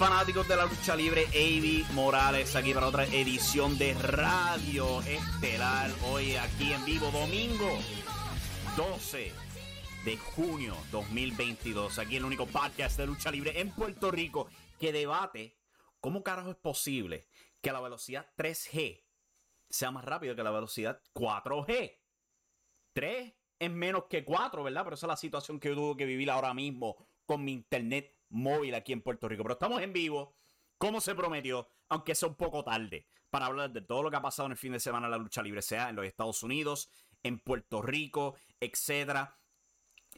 Fanáticos de la lucha libre, AB Morales aquí para otra edición de Radio Estelar, hoy aquí en vivo, domingo 12 de junio 2022, aquí el único podcast de lucha libre en Puerto Rico que debate cómo carajo es posible que la velocidad 3G sea más rápido que la velocidad 4G. 3 es menos que 4, ¿verdad? Pero esa es la situación que yo tuve que vivir ahora mismo con mi internet móvil aquí en Puerto Rico. Pero estamos en vivo, como se prometió, aunque sea un poco tarde, para hablar de todo lo que ha pasado en el fin de semana en la lucha libre, sea en los Estados Unidos, en Puerto Rico, etcétera.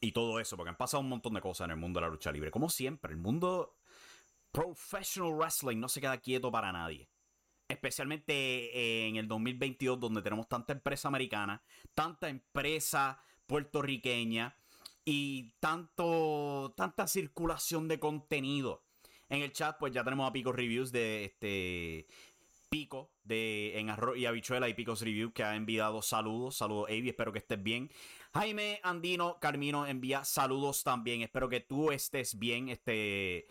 Y todo eso, porque han pasado un montón de cosas en el mundo de la lucha libre. Como siempre, el mundo professional wrestling no se queda quieto para nadie. Especialmente en el 2022, donde tenemos tanta empresa americana, tanta empresa puertorriqueña y tanto, tanta circulación de contenido. En el chat, pues ya tenemos a Pico Reviews de este Pico de en arroz y habichuela y Picos Reviews que ha enviado saludos. Saludos, Avi, espero que estés bien. Jaime Andino Carmino envía saludos también. Espero que tú estés bien. Este.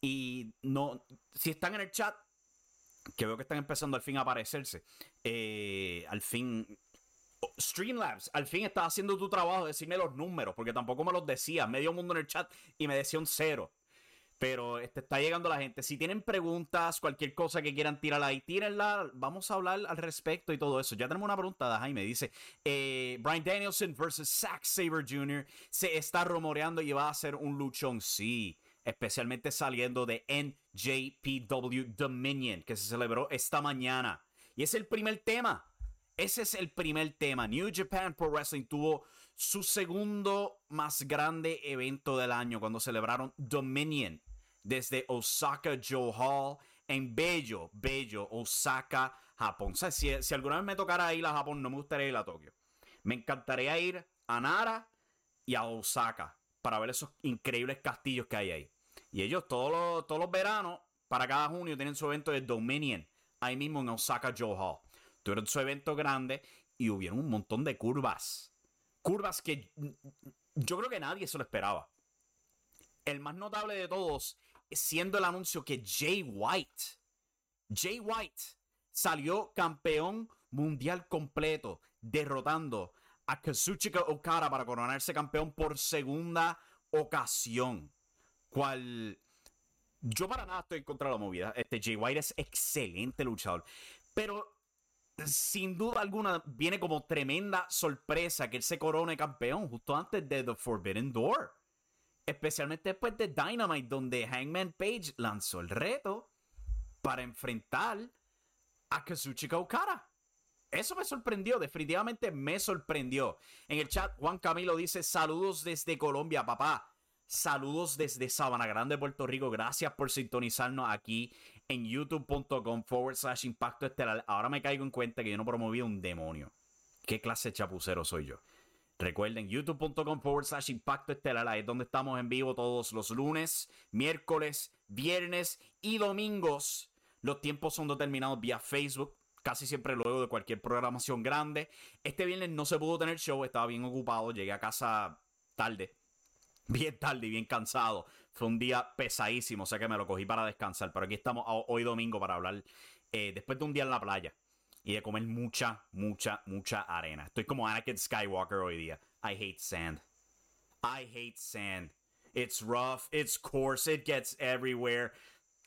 Y no. Si están en el chat, que veo que están empezando al fin a aparecerse. Eh, al fin Streamlabs, al fin estás haciendo tu trabajo, decirme los números, porque tampoco me los decía. Medio mundo en el chat y me decía un cero. Pero este, está llegando la gente. Si tienen preguntas, cualquier cosa que quieran tirar ahí, tírenla. Vamos a hablar al respecto y todo eso. Ya tenemos una pregunta de Jaime. Dice: eh, Brian Danielson versus Zack Saber Jr. se está rumoreando y va a ser un luchón. Sí, especialmente saliendo de NJPW Dominion, que se celebró esta mañana. Y es el primer tema ese es el primer tema. New Japan Pro Wrestling tuvo su segundo más grande evento del año cuando celebraron Dominion desde Osaka Joe Hall en Bello, Bello, Osaka, Japón. O sea, si, si, alguna vez me tocara ir a Japón, no me gustaría ir a Tokio. Me encantaría ir a Nara y a Osaka para ver esos increíbles castillos que hay ahí. Y ellos todos los, todos los veranos, para cada junio, tienen su evento de Dominion, ahí mismo en Osaka Joe Hall. Tuvieron su evento grande y hubieron un montón de curvas. Curvas que yo creo que nadie se lo esperaba. El más notable de todos siendo el anuncio que Jay White, Jay White salió campeón mundial completo, derrotando a Kazuchika Okada para coronarse campeón por segunda ocasión. cual yo para nada estoy contra la movida. Este Jay White es excelente luchador. Pero sin duda alguna viene como tremenda sorpresa que él se corone campeón justo antes de The Forbidden Door. Especialmente después de Dynamite, donde Hangman Page lanzó el reto para enfrentar a Kazuchika Okada. Eso me sorprendió, definitivamente me sorprendió. En el chat, Juan Camilo dice: Saludos desde Colombia, papá. Saludos desde Sabana Grande, Puerto Rico. Gracias por sintonizarnos aquí en youtube.com forward slash impacto estelar. Ahora me caigo en cuenta que yo no promoví un demonio. ¿Qué clase de chapucero soy yo? Recuerden, youtube.com forward slash impacto estelar. Es donde estamos en vivo todos los lunes, miércoles, viernes y domingos. Los tiempos son determinados vía Facebook. Casi siempre luego de cualquier programación grande. Este viernes no se pudo tener show, estaba bien ocupado. Llegué a casa tarde bien tarde y bien cansado. Fue un día pesadísimo, o sea que me lo cogí para descansar. Pero aquí estamos hoy domingo para hablar eh, después de un día en la playa y de comer mucha, mucha, mucha arena. Estoy como Anakin Skywalker hoy día. I hate sand. I hate sand. It's rough, it's coarse, it gets everywhere.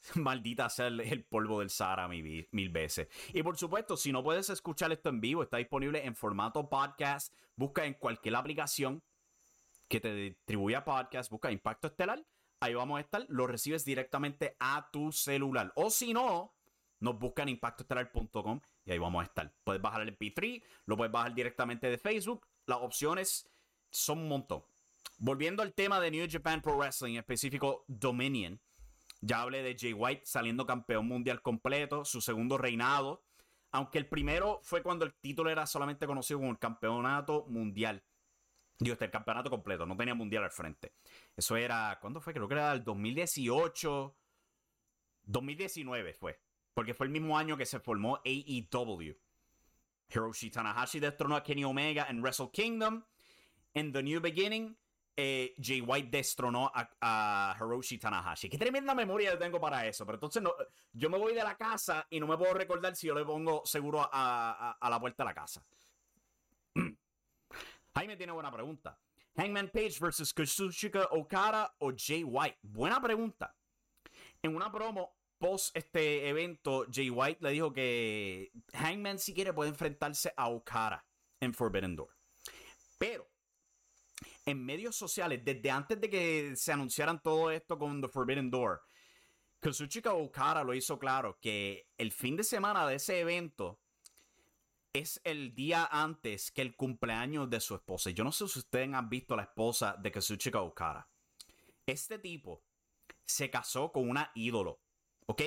Maldita sea el, polvo del Sahara mil, mil, veces. Y por supuesto, si no puedes escuchar esto en vivo, está disponible en formato podcast. Busca en cualquier aplicación que te distribuya podcast, busca Impacto Estelar. Ahí vamos a estar. Lo recibes directamente a tu celular. O si no, nos buscan impactoestelar.com y ahí vamos a estar. Puedes bajar el MP3, lo puedes bajar directamente de Facebook. Las opciones son un montón. Volviendo al tema de New Japan Pro Wrestling, en específico Dominion. Ya hablé de Jay White saliendo campeón mundial completo, su segundo reinado. Aunque el primero fue cuando el título era solamente conocido como el campeonato mundial. Digo, este, el campeonato completo, no tenía mundial al frente. Eso era, ¿cuándo fue? Creo que era el 2018. 2019 fue. Porque fue el mismo año que se formó AEW. Hiroshi Tanahashi destronó a Kenny Omega en Wrestle Kingdom. En The New Beginning, eh, Jay White destronó a, Hiroshi Tanahashi. Qué tremenda memoria tengo para eso. Pero entonces yo me voy de la casa y no me puedo recordar si yo le pongo seguro a la puerta de la casa. Jaime tiene buena pregunta. Hangman Page versus Kazuchika Okada o Jay White. Buena pregunta. En una promo post este evento, Jay White le dijo que Hangman si quiere puede enfrentarse a Okada en Forbidden Door. Pero en medios sociales, desde antes de que se anunciaran todo esto con The Forbidden Door, Kazuchika Okada lo hizo claro que el fin de semana de ese evento es el día antes que el cumpleaños de su esposa. Yo no sé si ustedes han visto la esposa de Kazuchika Okada. Este tipo se casó con una ídolo, ¿ok?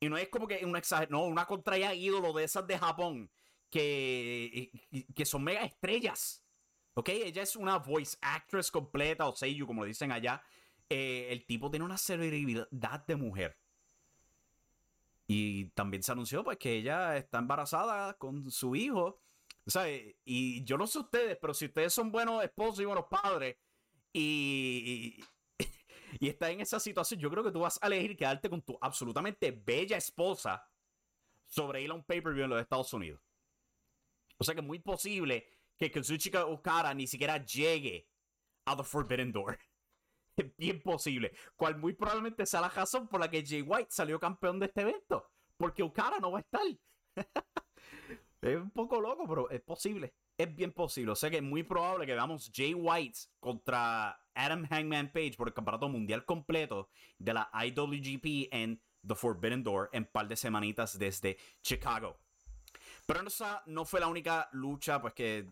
Y no es como que una no, una contraria ídolo de esas de Japón que, que son mega estrellas. ¿Ok? Ella es una voice actress completa o seiyu, como lo dicen allá. Eh, el tipo tiene una celebridad de mujer. Y también se anunció pues que ella está embarazada con su hijo. O sea, y yo no sé ustedes, pero si ustedes son buenos esposos y buenos padres y, y, estás en esa situación, yo creo que tú vas a elegir quedarte con tu absolutamente bella esposa sobre ir a un pay-per-view en los Estados Unidos. O sea que es muy posible que Kazuchika Okada ni siquiera llegue a The Forbidden Door. Es bien posible. Cual muy probablemente sea la razón por la que Jay White salió campeón de este evento. Porque Okada no va a estar. es un poco loco, pero es posible. Es bien posible. O sea que es muy probable que veamos Jay White contra Adam Hangman Page por el campeonato mundial completo de la IWGP en The Forbidden Door en par de semanitas desde Chicago. Pero esa no fue la única lucha pues, que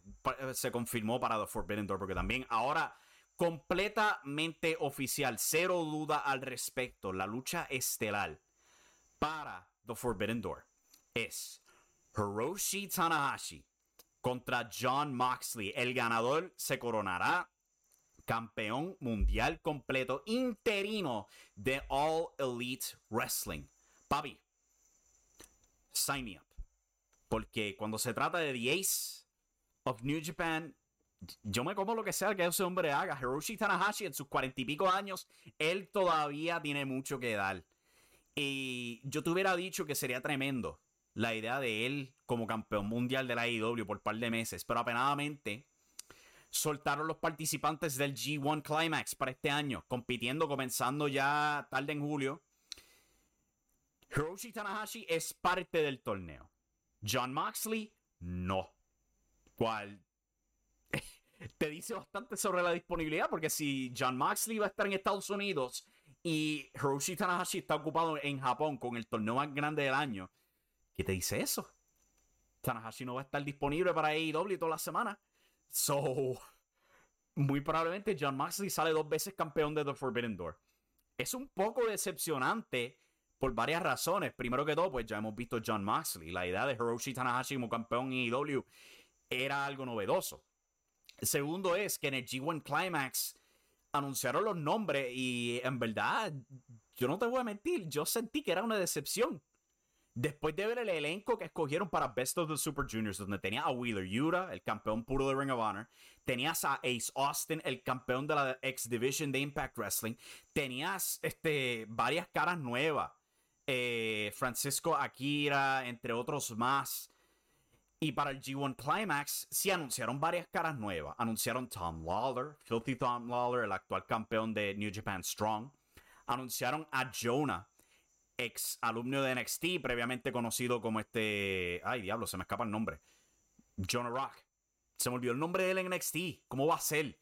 se confirmó para The Forbidden Door, porque también ahora completamente oficial, cero duda al respecto. La lucha estelar para The Forbidden Door es Hiroshi Tanahashi contra John Moxley. El ganador se coronará campeón mundial completo interino de All Elite Wrestling. Papi, sign me up. Porque cuando se trata de The Ace of New Japan, yo me como lo que sea que ese hombre haga. Hiroshi Tanahashi en sus cuarenta y pico años, él todavía tiene mucho que dar. Y yo te hubiera dicho que sería tremendo la idea de él como campeón mundial de la IW por un par de meses, pero apenadamente soltaron los participantes del G1 Climax para este año, compitiendo comenzando ya tarde en julio. Hiroshi Tanahashi es parte del torneo. John Moxley, no. Cual te dice bastante sobre la disponibilidad, porque si John Moxley va a estar en Estados Unidos y Hiroshi Tanahashi está ocupado en Japón con el torneo más grande del año, ¿qué te dice eso? Tanahashi no va a estar disponible para AEW toda la semana. So, muy probablemente John Moxley sale dos veces campeón de The Forbidden Door. Es un poco decepcionante por varias razones. Primero que todo, pues ya hemos visto John Moxley. La idea de Hiroshi Tanahashi como campeón en AEW era algo novedoso. Segundo es que en el G1 Climax anunciaron los nombres y en verdad, yo no te voy a mentir, yo sentí que era una decepción. Después de ver el elenco que escogieron para Best of the Super Juniors, donde tenía a Wheeler Yuta, el campeón puro de Ring of Honor, tenías a Ace Austin, el campeón de la X Division de Impact Wrestling, tenías este, varias caras nuevas, eh, Francisco Akira, entre otros más. Y para el G1 Climax, sí anunciaron varias caras nuevas. Anunciaron Tom Lawler, Filthy Tom Lawler, el actual campeón de New Japan Strong. Anunciaron a Jonah, ex alumno de NXT, previamente conocido como este. Ay, diablo, se me escapa el nombre. Jonah Rock. Se me olvidó el nombre de él en NXT. ¿Cómo va a ser?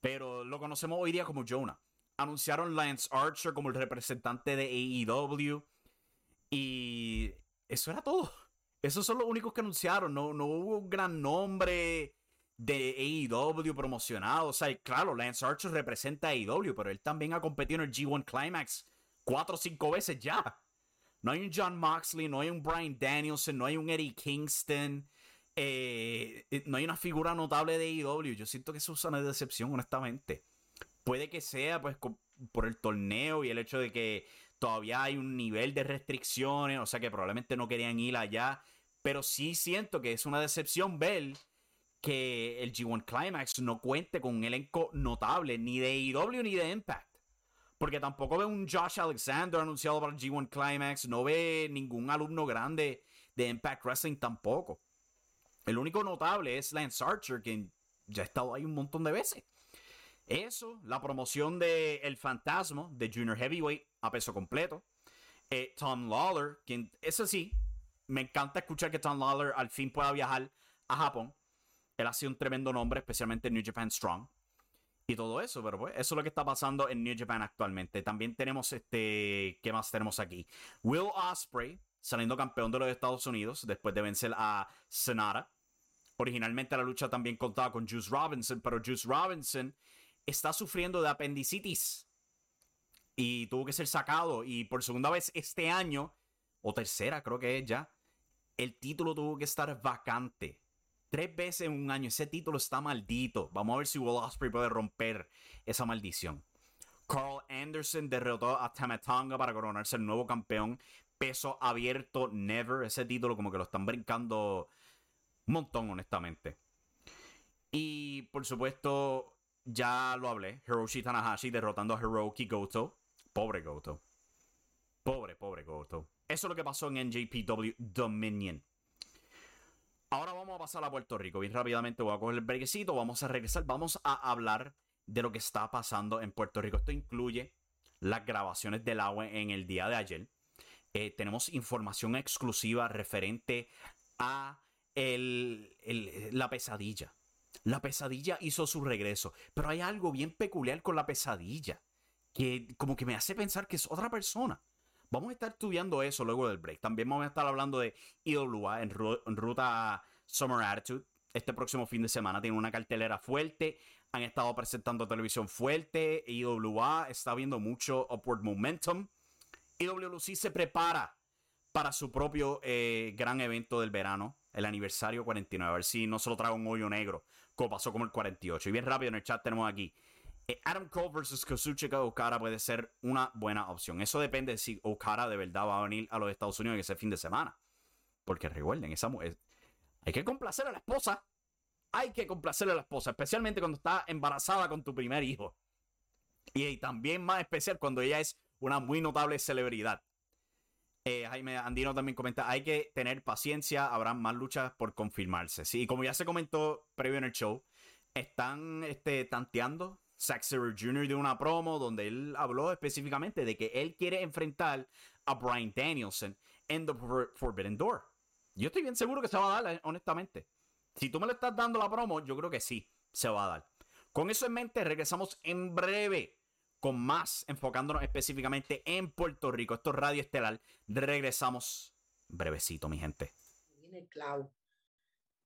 Pero lo conocemos hoy día como Jonah. Anunciaron Lance Archer como el representante de AEW. Y eso era todo. Esos son los únicos que anunciaron. No, no hubo un gran nombre de AEW promocionado. O sea, claro, Lance Archer representa a AEW, pero él también ha competido en el G1 Climax cuatro o cinco veces ya. No hay un John Moxley, no hay un Brian Danielson, no hay un Eddie Kingston. Eh, no hay una figura notable de AEW. Yo siento que eso es una decepción, honestamente. Puede que sea pues por el torneo y el hecho de que todavía hay un nivel de restricciones, o sea que probablemente no querían ir allá. Pero sí siento que es una decepción ver que el G1 Climax no cuente con un elenco notable ni de AEW ni de Impact. Porque tampoco ve un Josh Alexander anunciado para el G1 Climax. No ve ningún alumno grande de Impact Wrestling tampoco. El único notable es Lance Archer, quien ya ha estado ahí un montón de veces. Eso, la promoción de El Fantasma de Junior Heavyweight a peso completo. Eh, Tom Lawler, quien, eso sí, me encanta escuchar que Tom Lawler al fin pueda viajar a Japón. Él ha sido un tremendo nombre, especialmente en New Japan Strong y todo eso, pero pues eso es lo que está pasando en New Japan actualmente. También tenemos este, ¿qué más tenemos aquí? Will Osprey saliendo campeón de los Estados Unidos después de vencer a Sonata. Originalmente la lucha también contaba con Juice Robinson, pero Juice Robinson está sufriendo de apendicitis y tuvo que ser sacado y por segunda vez este año o tercera creo que es ya el título tuvo que estar vacante Tres veces en un año. Ese título está maldito. Vamos a ver si Will Ospreay puede romper esa maldición. Carl Anderson derrotó a Tamatonga para coronarse el nuevo campeón. Peso abierto, never. Ese título como que lo están brincando un montón, honestamente. Y por supuesto, ya lo hablé. Hiroshi Tanahashi derrotando a Hiroki Goto. Pobre Goto. Pobre, pobre Goto. Eso es lo que pasó en NJPW Dominion. Ahora vamos a pasar a Puerto Rico. Bien rápidamente voy a coger el brequecito. Vamos a regresar. Vamos a hablar de lo que está pasando en Puerto Rico. Esto incluye las grabaciones del agua en el día de ayer. Eh, tenemos información exclusiva referente a la pesadilla. La pesadilla hizo su regreso. Pero hay algo bien peculiar con la pesadilla. Que como que me hace pensar que es otra persona. Vamos a estar estudiando eso luego del break. También vamos a estar hablando de IWA en, en ruta Summer Attitude. Este próximo fin de semana tiene una cartelera fuerte. Han estado presentando televisión fuerte. IWA está viendo mucho upward momentum. IWC se prepara para su propio eh, gran evento del verano, el aniversario 49. A ver si no se lo trae un hoyo negro, como pasó como el 48. Y bien rápido en el chat tenemos aquí eh, Adam Cole versus Kazuchika Okada puede ser una buena opción. Eso depende de si Okada de verdad va a venir a los Estados Unidos en ese fin de semana. Porque recuerden, esa mujer, hay que complacer a la esposa. Hay que complacer a la esposa, especialmente cuando está embarazada con tu primer hijo. Y, también más especial cuando ella es una muy notable celebridad. Eh, Jaime Andino también comenta, hay que tener paciencia, habrá más luchas por confirmarse. Sí, como ya se comentó previo en el show, están este, tanteando Zack Jr. de una promo donde él habló específicamente de que él quiere enfrentar a Brian Danielson en The Forbidden Door. Yo estoy bien seguro que se va a dar, honestamente. Si tú me lo estás dando la promo, yo creo que sí, se va a dar. Con eso en mente, regresamos en breve con más, enfocándonos específicamente en Puerto Rico. Esto es Radio Estelar. Regresamos brevecito, mi gente.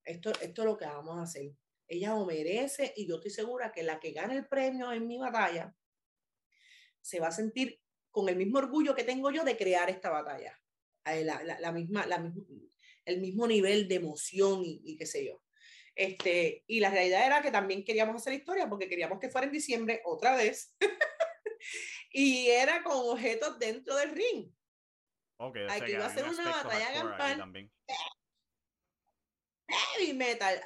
Esto, esto es lo que vamos a hacer. Ella lo merece y yo estoy segura que la que gane el premio en mi batalla se va a sentir con el mismo orgullo que tengo yo de crear esta batalla. Eh, la, misma, el mismo nivel de emoción y, y, qué sé yo. Este, y la realidad era que también queríamos hacer historia porque queríamos que fuera en diciembre otra vez. y era con objetos dentro del ring. Okay, Aquí iba a ser una batalla campal. Heavy metal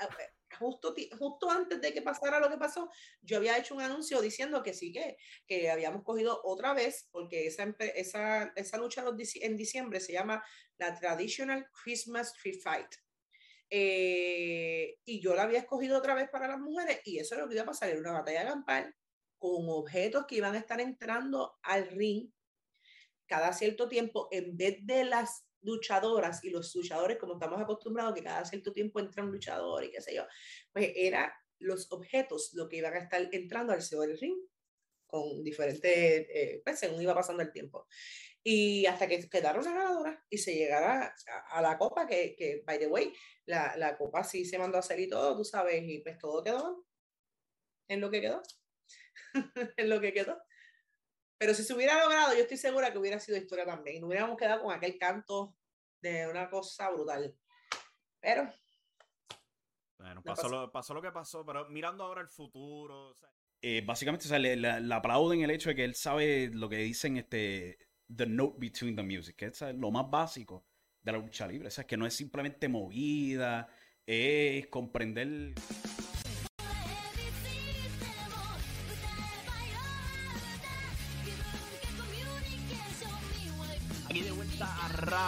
justo, justo antes de que pasara lo que pasó, yo había hecho un anuncio diciendo que sí, que, que habíamos cogido otra vez, porque esa, esa, esa lucha en diciembre se llama la Traditional Christmas Tree Fight. Eh, y yo la había escogido otra vez para las mujeres y eso es lo que iba a pasar, era una batalla campal con objetos que iban a estar entrando al ring cada cierto tiempo en vez de las luchadoras y los luchadores, como estamos acostumbrados, que cada cierto tiempo entra un luchador y qué sé yo, pues era los objetos lo que iban a estar entrando al CEO del ring con diferentes, eh, pues según iba pasando el tiempo. Y hasta que quedaron las ganadoras y se llegara a, la copa, que, que, by the way, la, la, copa sí se mandó a hacer y todo, tú sabes, y pues todo quedó en lo que quedó. en lo que quedó. Pero si se hubiera logrado, yo estoy segura que hubiera sido historia también. Nos hubiéramos quedado con aquel canto de una cosa brutal. Pero. Bueno, pasó, Lo, pasó lo que pasó, pero mirando ahora el futuro. Eh, básicamente, o le, aplauden el hecho de que él sabe lo que dicen este. The note between the music, que es lo más básico de la lucha libre. O sea, que no es simplemente movida, es comprender.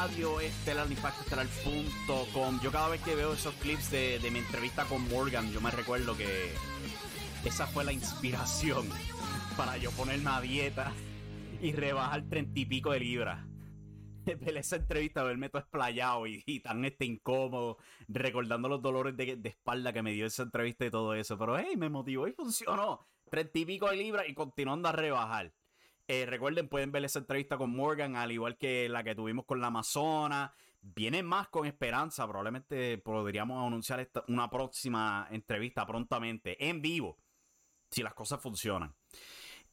Radio estelar. Yo cada vez que veo esos clips de, mi entrevista con Morgan, yo me recuerdo que esa fue la inspiración para yo ponerme a dieta y rebajar treinta y pico de libras. Ver esa entrevista, verme todo esplayado y, tan este incómodo, recordando los dolores de, de, espalda que me dio esa entrevista y todo eso. Pero hey, me motivó y funcionó. Treinta y pico de libras y continuando a rebajar. Eh, recuerden, pueden ver esa entrevista con Morgan, al igual que la que tuvimos con la Amazona. Viene más con esperanza. Probablemente podríamos anunciar una próxima entrevista prontamente, en vivo, si las cosas funcionan.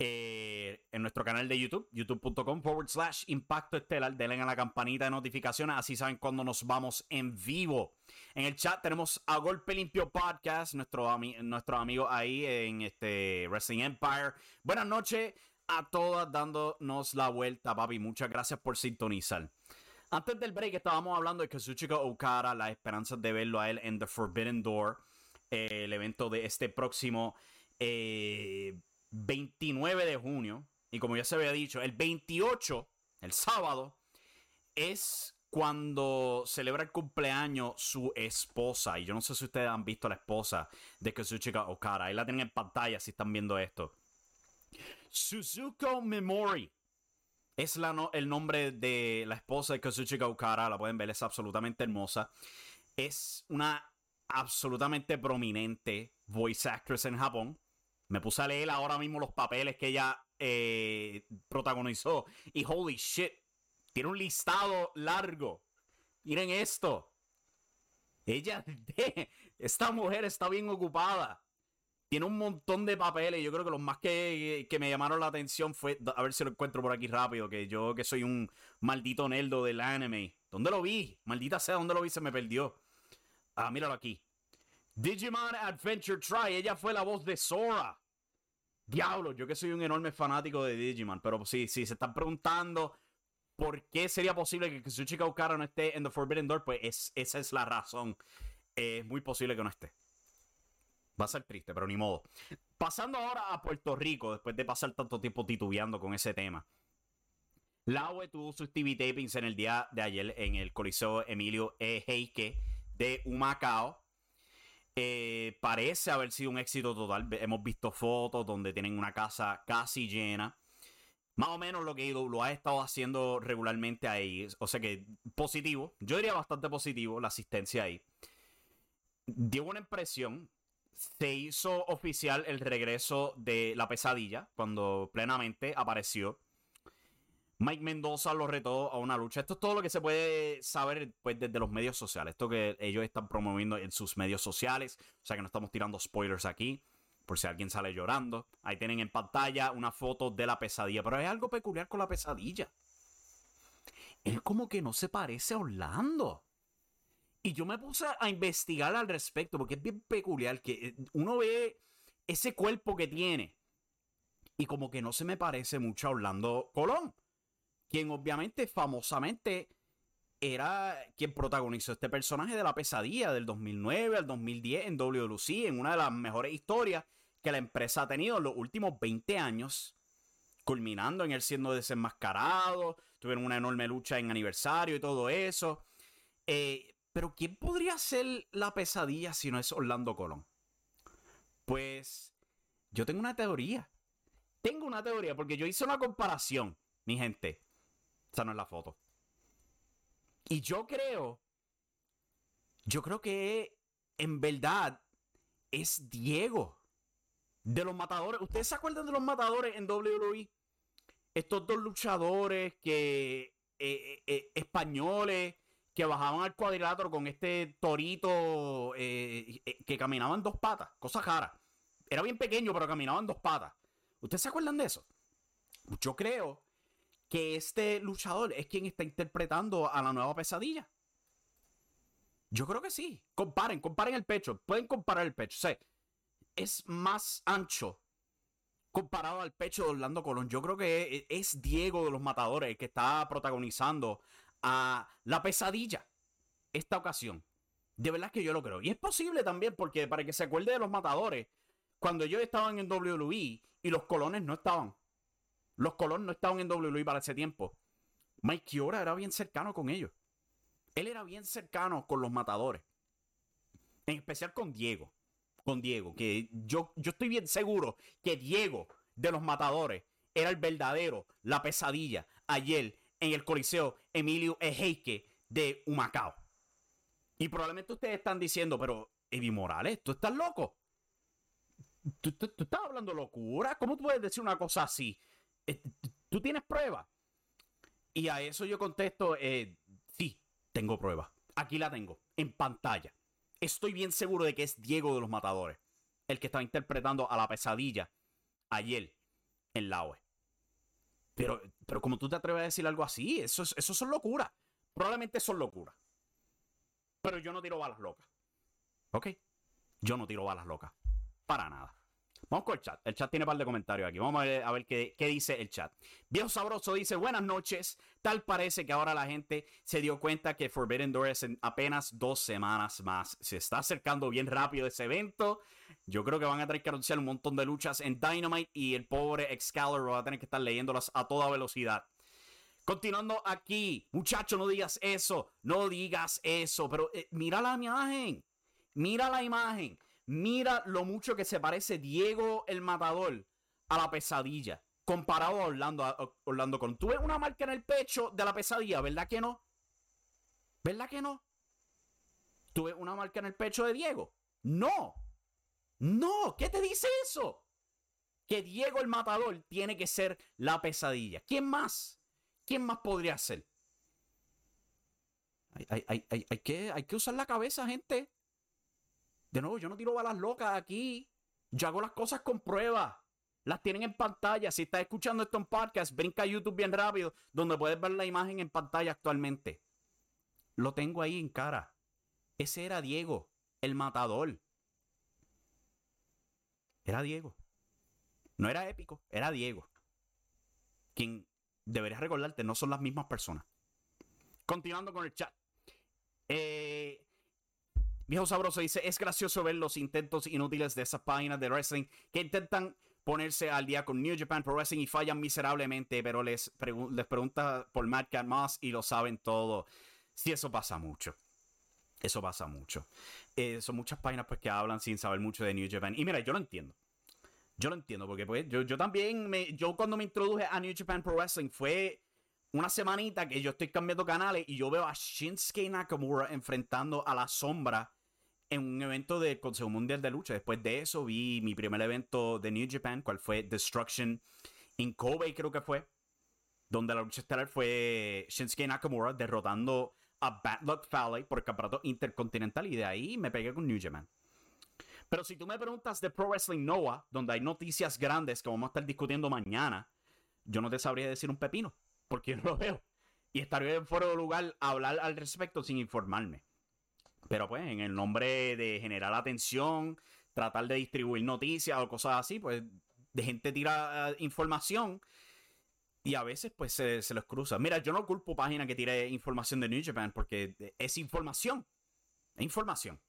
Eh, en nuestro canal de YouTube, youtube.com forward slash impacto estelar. Denle a la campanita de notificaciones, así saben cuando nos vamos en vivo. En el chat tenemos a Golpe Limpio Podcast, nuestro, nuestro amigo ahí en este Wrestling Empire. Buenas noches a todas dándonos la vuelta, papi. Muchas gracias por sintonizar. Antes del break estábamos hablando de Kazuchika Okara, las esperanzas de verlo a él en The Forbidden Door, eh, el evento de este próximo 29 eh, de junio. Y como ya se había dicho, el 28, el sábado, es cuando celebra el cumpleaños su esposa. Y yo no sé si ustedes han visto a la esposa de Kazuchika Okara. Ahí la tienen en pantalla si están viendo esto. Suzuko Memori. Es la el nombre de la esposa de Kazuchika Okara. La pueden ver, es absolutamente hermosa. Es una absolutamente prominente voice actress en Japón. Me puse a leer ahora mismo los papeles que ella eh, protagonizó. Y holy shit, tiene un listado largo. Miren esto. Ella, esta mujer está bien ocupada tiene un montón de papeles. Yo creo que los más que, me llamaron la atención fue. A ver si lo encuentro por aquí rápido. Que yo que soy un maldito nerdo del anime. ¿Dónde lo vi? Maldita sea, ¿dónde lo vi? Se me perdió. Ah, míralo aquí. Digimon Adventure Try. Ella fue la voz de Sora. Diablo, yo que soy un enorme fanático de Digimon. Pero sí, sí, se están preguntando por qué sería posible que su chica Okara no esté en The Forbidden Door. Pues esa es la razón. Es muy posible que no esté. Va a ser triste, pero ni modo. Pasando ahora a Puerto Rico, después de pasar tanto tiempo titubeando con ese tema. Laue tuvo sus TV tapings en el día de ayer en el Coliseo Emilio E. Heike de Humacao. Eh, parece haber sido un éxito total. Hemos visto fotos donde tienen una casa casi llena. Más o menos lo que IW ha estado haciendo regularmente ahí. O sea que positivo. Yo diría bastante positivo la asistencia ahí. Dio una impresión. Se hizo oficial el regreso de la pesadilla cuando plenamente apareció. Mike Mendoza lo retó a una lucha. Esto es todo lo que se puede saber pues, desde los medios sociales. Esto que ellos están promoviendo en sus medios sociales. O sea que no estamos tirando spoilers aquí por si alguien sale llorando. Ahí tienen en pantalla una foto de la pesadilla, pero hay algo peculiar con la pesadilla. Él como que no se parece a Orlando. Y yo me puse a investigar al respecto, porque es bien peculiar que eh, uno ve ese cuerpo que tiene. Y como que no se me parece mucho a Orlando Colón, quien obviamente famosamente era quien protagonizó este personaje de la pesadilla del 2009 al 2010 en WLC, en una de las mejores historias que la empresa ha tenido en los últimos 20 años, culminando en él siendo desenmascarado, tuvieron una enorme lucha en aniversario y todo eso. Eh, pero ¿quién podría ser la pesadilla si no es Orlando Colón? Pues yo tengo una teoría. Tengo una teoría porque yo hice una comparación, mi gente. Esa no es la foto. Y yo creo, yo creo que en verdad es Diego de los matadores. ¿Ustedes se acuerdan de los matadores en WWE? Estos dos luchadores que eh, eh, eh, españoles que bajaban al cuadrilátero con este torito que caminaba en dos patas, cosa rara. Era bien pequeño, pero caminaba en dos patas. ¿Ustedes se acuerdan de eso? Yo creo que este luchador es quien está interpretando a la nueva pesadilla. Yo creo que sí. Comparen, comparen el pecho. Pueden comparar el pecho. O es más ancho comparado al pecho de Orlando Colón. Yo creo que es Diego de los Matadores el que está protagonizando a la pesadilla esta ocasión. De verdad que yo lo creo. Y es posible también porque para que se acuerde de los Matadores, cuando ellos estaban en WWE y los Colones no estaban. Los Colones no estaban en WWE para ese tiempo. Mike Kiora era bien cercano con ellos. Él era bien cercano con los Matadores. En especial con Diego con Diego, que yo, yo estoy bien seguro que Diego de los Matadores era el verdadero, la pesadilla, ayer en el Coliseo Emilio Ejeike de Humacao. Y probablemente ustedes están diciendo, pero Evi Morales, ¿tú estás loco? ¿Tú, estás hablando locura? ¿Cómo tú puedes decir una cosa así? Eh, ¿Tú tienes pruebas? Y a eso yo contesto, eh, sí, tengo pruebas. Aquí la tengo, en pantalla estoy bien seguro de que es Diego de los Matadores, el que estaba interpretando a la pesadilla ayer en la OE. Pero, pero como tú te atreves a decir algo así, eso, eso son locuras. Probablemente son locuras. Pero yo no tiro balas locas. ¿Ok? Yo no tiro balas locas. Para nada. Vamos con el chat. El chat tiene un par de comentarios aquí. Vamos a ver, qué, dice el chat. Viejo Sabroso dice: Buenas noches. Tal parece que ahora la gente se dio cuenta que Forbidden Door es en apenas dos semanas más. Se está acercando bien rápido ese evento. Yo creo que van a tener que anunciar un montón de luchas en Dynamite y el pobre Excalibur va a tener que estar leyéndolas a toda velocidad. Continuando aquí, muchacho, no digas eso, no digas eso, pero eh, mira la imagen, mira la imagen. Mira lo mucho que se parece Diego el Matador a la pesadilla. Comparado a Orlando, a Orlando con. Tú una marca en el pecho de la pesadilla, ¿verdad que no? ¿Verdad que no? ¿Tú ves una marca en el pecho de Diego? No. No. ¿Qué te dice eso? Que Diego el Matador tiene que ser la pesadilla. ¿Quién más? ¿Quién más podría ser? Hay, que, usar la cabeza, gente. De nuevo, yo no tiro balas locas aquí. Yo hago las cosas con pruebas. Las tienen en pantalla. Si estás escuchando esto en podcast, brinca a YouTube bien rápido, donde puedes ver la imagen en pantalla actualmente. Lo tengo ahí en cara. Ese era Diego, el matador. Era Diego. No era épico, era Diego. Quien deberías recordarte, no son las mismas personas. Continuando con el chat. Eh, Viejo Sabroso dice, es gracioso ver los intentos inútiles de esas páginas de wrestling que intentan ponerse al día con New Japan Pro Wrestling y fallan miserablemente, pero les, les pregunta por Matt Moss y lo saben todo. Si eso pasa mucho. Eso pasa mucho. Eh, son muchas páginas pues, que hablan sin saber mucho de New Japan. Y mira, yo lo entiendo. Yo lo entiendo, porque pues, yo, yo también, me, yo cuando me introduje a New Japan Pro Wrestling fue una semanita que yo estoy cambiando canales y yo veo a Shinsuke Nakamura enfrentando a la sombra en un evento del Consejo Mundial de Lucha. Después de eso vi mi primer evento de New Japan, cual fue Destruction in Kobe, creo que fue, donde la lucha estelar fue Shinsuke Nakamura derrotando a Bad Luck Fale por el campeonato intercontinental y de ahí me pegué con New Japan. Pero si tú me preguntas de Pro Wrestling Noah, donde hay noticias grandes que vamos a estar discutiendo mañana, yo no te sabría decir un pepino, porque no lo veo. Y estaría fuera de lugar hablar al respecto sin informarme. Pero pues, en el nombre de generar atención, tratar de distribuir noticias o cosas así, pues de gente tira eh, información y a veces pues se, los cruza. Mira, yo no culpo página que tire información de New Japan porque es información. Es información.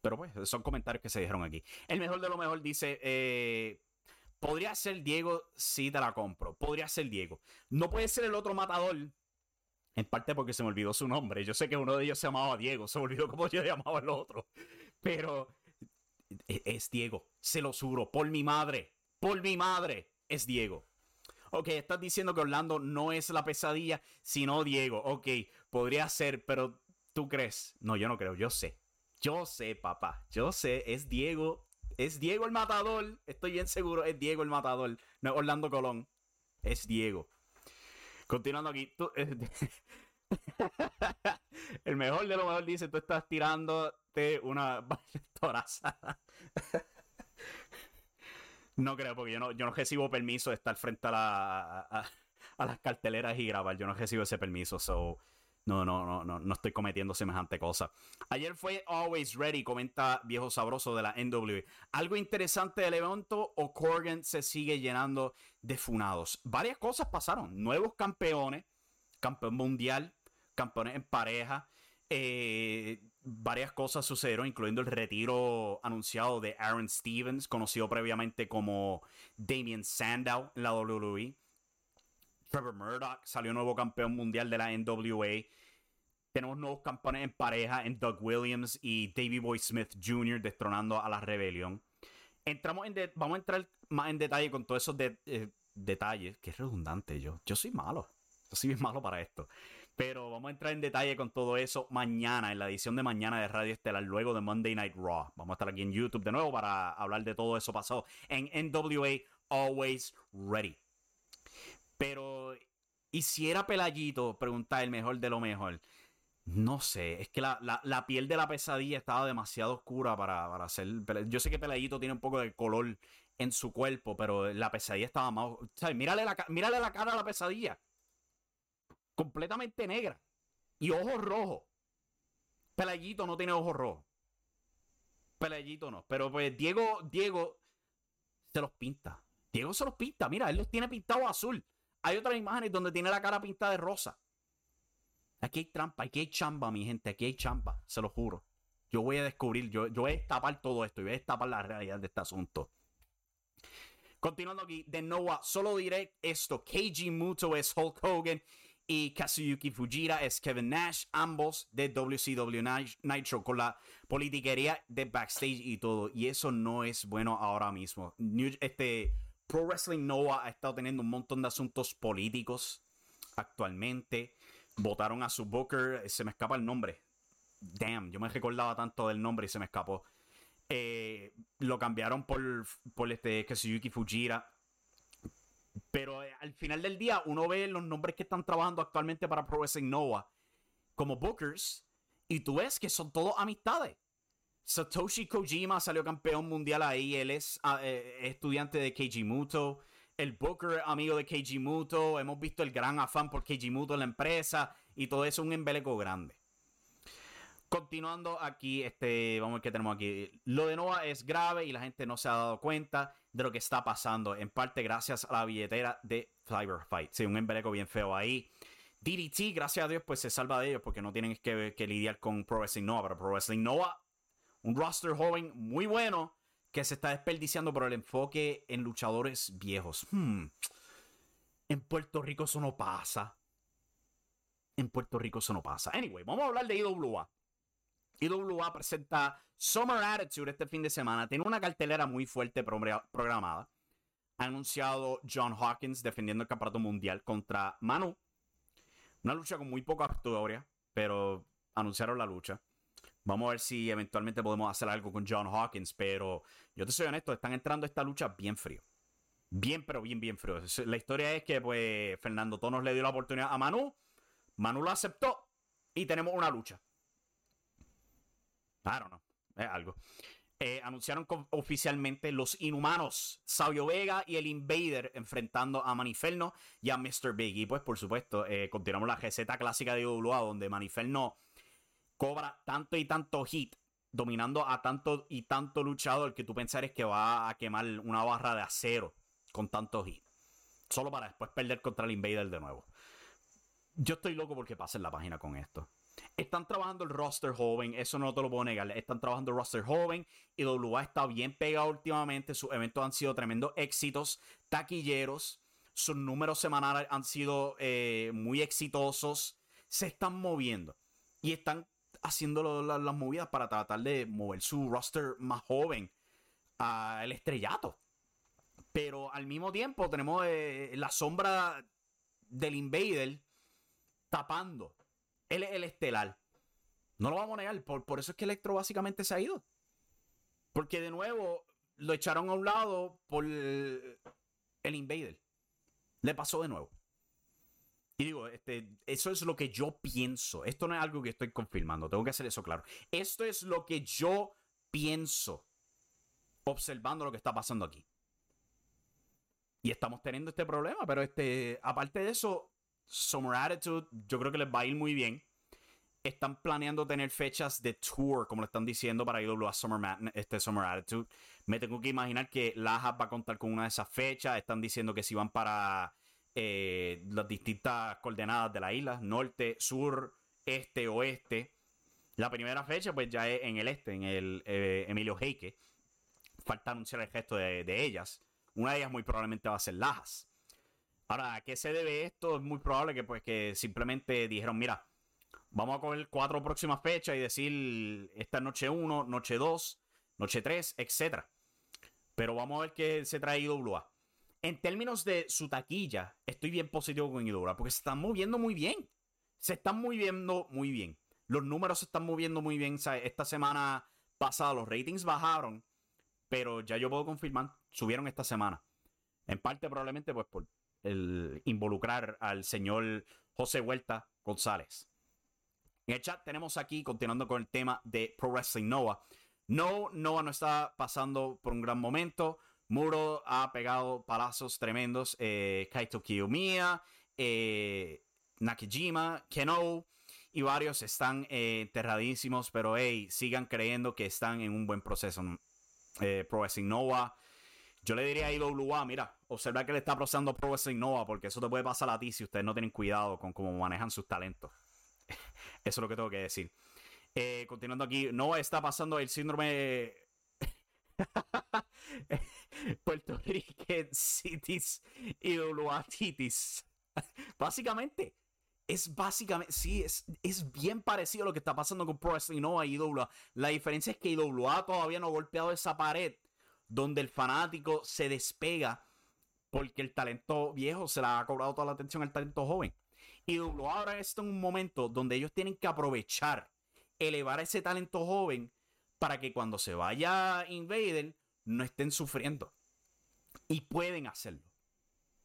Pero pues, son comentarios que se dijeron aquí. El mejor de lo mejor dice, eh, podría ser Diego si te la compro. Podría ser Diego. No puede ser el otro matador. En parte porque se me olvidó su nombre. Yo sé que uno de ellos se llamaba Diego. Se me olvidó cómo yo llamaba el otro. Pero e, es Diego. Se lo juro. Por mi madre. Por mi madre. Es Diego. Ok, estás diciendo que Orlando no es la pesadilla, sino Diego. Ok, podría ser, pero ¿tú crees? No, yo no creo, yo sé. Yo sé, papá. Yo sé, es Diego. Es Diego el matador. Estoy bien seguro, es Diego el matador. No es Orlando Colón. Es Diego. Continuando aquí. el mejor de lo mejor dice, tú estás tirándote una. No creo, porque yo no, yo no recibo permiso de estar frente a, la, a, las carteleras y grabar. Yo no recibo ese permiso. So, no, no, no, no, no estoy cometiendo semejante cosa. Ayer fue Always Ready, comenta viejo sabroso de la NW. Algo interesante del evento o Corgan se sigue llenando de funados. Varias cosas pasaron. Nuevos campeones, campeón mundial, campeones en pareja. Eh, varias cosas sucedieron, incluyendo el retiro anunciado de Aaron Stevens, conocido previamente como Damien Sandow en la WWE. Trevor Murdoch salió nuevo campeón mundial de la NWA. Tenemos nuevos campeones en pareja en Doug Williams y Davey Boy Smith Jr. destronando a la rebelión. Entramos en vamos a entrar más en detalle con todos esos eh, detalles. Qué redundante yo. Yo soy malo. Yo soy bien malo para esto. Pero vamos a entrar en detalle con todo eso mañana, en la edición de mañana de Radio Estelar, luego de Monday Night Raw. Vamos a estar aquí en YouTube de nuevo para hablar de todo eso pasado en NWA Always Ready. Pero, ¿y si era Pelayito? Pregunta el mejor de lo mejor. No sé, es que la, piel de la pesadilla estaba demasiado oscura para, para hacer. Yo sé que Pelayito tiene un poco de color en su cuerpo, pero la pesadilla estaba más. ¿sabes? Mírale, la, mírale la cara a la pesadilla completamente negra y ojos rojos. Pelayito no tiene ojos rojos. Pelayito no. Pero pues Diego, Diego se los pinta. Diego se los pinta. Mira, él los tiene pintados azul. Hay otras imágenes donde tiene la cara pintada de rosa. Aquí hay trampa, aquí hay chamba, mi gente. Aquí hay chamba, se lo juro. Yo voy a descubrir, yo, yo voy a destapar todo esto y voy a destapar la realidad de este asunto. Continuando aquí, de Noah, solo diré esto: KG Muto es Hulk Hogan y Kazuyuki Fujira es Kevin Nash, ambos de WCW Nitro, con la politiquería de backstage y todo. Y eso no es bueno ahora mismo. este Pro Wrestling Noah ha estado teniendo un montón de asuntos políticos actualmente. Votaron a su Booker, se me escapa el nombre. Damn, yo me recordaba tanto del nombre y se me escapó. Eh, lo cambiaron por, por este Kazuyuki Fujira pero eh, al final del día, uno ve los nombres que están trabajando actualmente para Pro Wrestling Noah como bookers y tú ves que son todos amistades. Satoshi Kojima salió campeón mundial ahí. Él es ah, eh, estudiante de Keiji Muto. El Booker, amigo de Keiji Muto. Hemos visto el gran afán por Keiji Muto en la empresa. Y todo eso es un embeleco grande. Continuando aquí, este, vamos a ver qué tenemos aquí. Lo de Noah es grave y la gente no se ha dado cuenta de lo que está pasando. En parte gracias a la billetera de Cyber Fight. Sí, un embeleco bien feo ahí. DDT, gracias a Dios, pues se salva de ellos porque no tienen que, lidiar con Pro Wrestling Noah. Pero Pro Wrestling Noah, un roster joven muy bueno que se está desperdiciando por el enfoque en luchadores viejos. Hmm. En Puerto Rico eso no pasa. En Puerto Rico eso no pasa. Anyway, vamos a hablar de IWA. IWA presenta Summer Attitude este fin de semana. Tiene una cartelera muy fuerte programada. Ha anunciado John Hawkins defendiendo el campeonato mundial contra Manu. Una lucha con muy poca historia, pero anunciaron la lucha. Vamos a ver si eventualmente podemos hacer algo con John Hawkins, pero yo te soy honesto, están entrando esta lucha bien frío. Bien, pero bien, bien frío. La historia es que pues Fernando Tonos le dio la oportunidad a Manu, Manu lo aceptó y tenemos una lucha. I don't know, es algo. Eh, anunciaron oficialmente los inhumanos, Sabio Vega y el Invader enfrentando a Maniferno y a Mr. Big. Y pues por supuesto, eh, continuamos la receta clásica de UWA donde Maniferno cobra tanto y tanto hit, dominando a tanto y tanto luchador que tú pensares que va a quemar una barra de acero con tanto hit. Solo para después perder contra el Invader de nuevo. Yo estoy loco porque en la página con esto. Están trabajando el roster joven, eso no te lo puedo negar. Están trabajando el roster joven y WA está bien pegado últimamente. Sus eventos han sido tremendos éxitos, taquilleros. Sus números semanales han sido eh, muy exitosos. Se están moviendo y están haciendo las movidas para tratar de mover su roster más joven al estrellato. Pero al mismo tiempo tenemos eh, la sombra del Invader tapando. El estelar. No lo vamos a negar. Por, por eso es que Electro básicamente se ha ido. Porque de nuevo lo echaron a un lado por el Invader. Le pasó de nuevo. Y digo, este, eso es lo que yo pienso. Esto no es algo que estoy confirmando. Tengo que hacer eso claro. Esto es lo que yo pienso observando lo que está pasando aquí. Y estamos teniendo este problema, pero este, aparte de eso, Summer Attitude, yo creo que les va a ir muy bien. Están planeando tener fechas de tour, como le están diciendo, para IWA Summer, este Summer Attitude. Me tengo que imaginar que Laja va a contar con una de esas fechas. Están diciendo que si van para eh, las distintas coordenadas de la isla, norte, sur, este, oeste. La primera fecha, pues ya es en el este, en el eh, Emilio Heike. Falta anunciar el gesto de, ellas. Una de ellas muy probablemente va a ser Lajas. Ahora, ¿a qué se debe esto? Es muy probable que pues que simplemente dijeron, mira, vamos a coger cuatro próximas fechas y decir esta noche 1, noche 2, noche 3, etc. Pero vamos a ver qué se trae IWA en términos de su taquilla, estoy bien positivo con Idora porque se están moviendo muy bien. Se están moviendo muy bien. Los números se están moviendo muy bien. Esta semana pasada los ratings bajaron, pero ya yo puedo confirmar, subieron esta semana. En parte probablemente pues por el involucrar al señor José Huerta González. En el chat tenemos aquí, continuando con el tema de Pro Wrestling Nova. No, Nova no está pasando por un gran momento. Muro ha pegado palazos tremendos. Eh, Kaito Kiyomiya, eh, Nakajima, Keno y varios están eh, enterradísimos, pero hey, sigan creyendo que están en un buen proceso. Eh, Pro Wrestling Nova. Yo le diría a IWA, mira, observa que le está procesando Pro Wrestling Nova, porque eso te puede pasar a ti si ustedes no tienen cuidado con cómo manejan sus talentos. eso es lo que tengo que decir. continuando aquí, Nova está pasando el síndrome Puerto Rican Cities y Titis. Básicamente, es básicamente, sí, es, es bien parecido a lo que está pasando con Pro Wrestling Nova y IWA. La diferencia es que IWA todavía no ha golpeado esa pared donde el fanático se despega porque el talento viejo se le ha cobrado toda la atención al talento joven. Y ahora está en un momento donde ellos tienen que aprovechar, elevar ese talento joven para que cuando se vaya Invader no estén sufriendo. Y pueden hacerlo.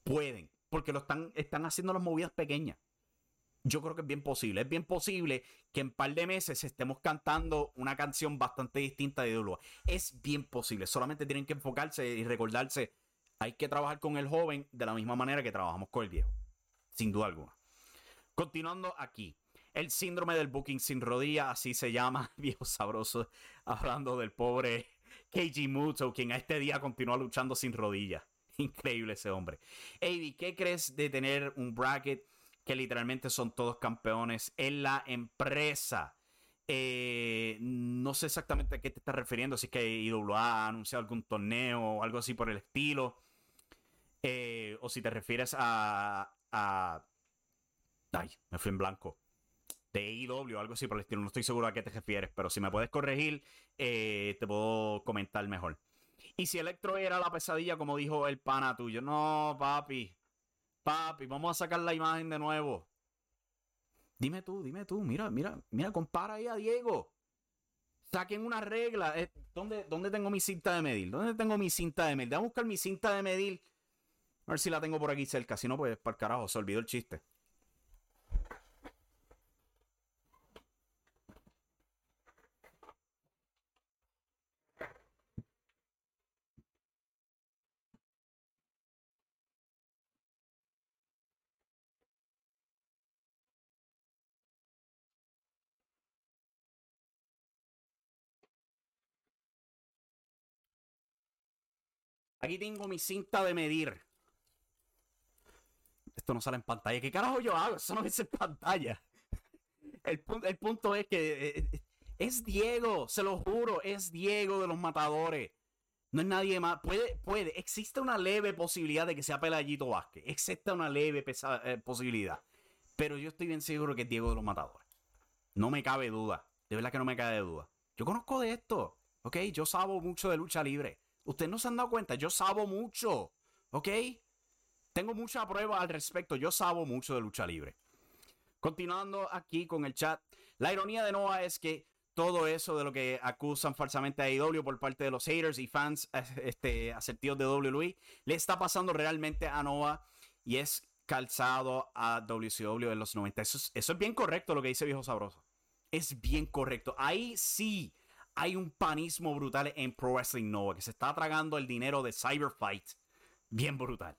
Pueden. Porque lo están, están haciendo las movidas pequeñas. Yo creo que es bien posible. Es bien posible que en un par de meses estemos cantando una canción bastante distinta de Idolo. Es bien posible. Solamente tienen que enfocarse y recordarse. Hay que trabajar con el joven de la misma manera que trabajamos con el viejo. Sin duda alguna. Continuando aquí. El síndrome del booking sin rodilla, así se llama, viejo sabroso, hablando del pobre Keiji Muto, quien a este día continúa luchando sin rodillas. Increíble ese hombre. Avi, ¿qué crees de tener un bracket que literalmente son todos campeones en la empresa? Eh, no sé exactamente a qué te estás refiriendo, si es que IWA ha anunciado algún torneo o algo así por el estilo. Eh, o si te refieres a. Ay, me fui en blanco. de AEW o algo así por el estilo. No estoy seguro a qué te refieres, pero si me puedes corregir, eh, te puedo comentar mejor. Y si Electro era la pesadilla, como dijo el pana tuyo, no, papi, papi, vamos a sacar la imagen de nuevo. Dime tú, dime tú, mira, mira, mira, compara ahí a Diego. Saquen una regla. Eh, ¿Dónde, ¿Dónde tengo mi cinta de medir? ¿Dónde tengo mi cinta de medir? Déjame buscar mi cinta de medir. A ver si la tengo por aquí cerca. Si no, pues para el carajo, se olvidó el chiste. Aquí tengo mi cinta de medir. Esto no sale en pantalla. ¿Qué carajo yo hago? Eso no es en pantalla. El, punto es que eh, eh, es Diego, se lo juro, es Diego de los matadores. No es nadie más. Puede, puede. Existe una leve posibilidad de que sea Pelayito Vázquez. Existe una leve eh, posibilidad. Pero yo estoy bien seguro que es Diego de los matadores. No me cabe duda. De verdad que no me cabe duda. Yo conozco de esto. ¿Ok? Yo sabo mucho de lucha libre. Ustedes no se han dado cuenta, yo sabo mucho, ¿ok? Tengo mucha prueba al respecto, yo sabo mucho de lucha libre. Continuando aquí con el chat, la ironía de Noah es que todo eso de lo que acusan falsamente a AEW por parte de los haters y fans este, asertivos de WWE le está pasando realmente a Noah y es calzado a WCW en los 90. Eso es, eso es bien correcto lo que dice Viejo Sabroso. Es bien correcto. Ahí sí hay un panismo brutal en Pro Wrestling Nova que se está tragando el dinero de Cyberfight. Bien brutal.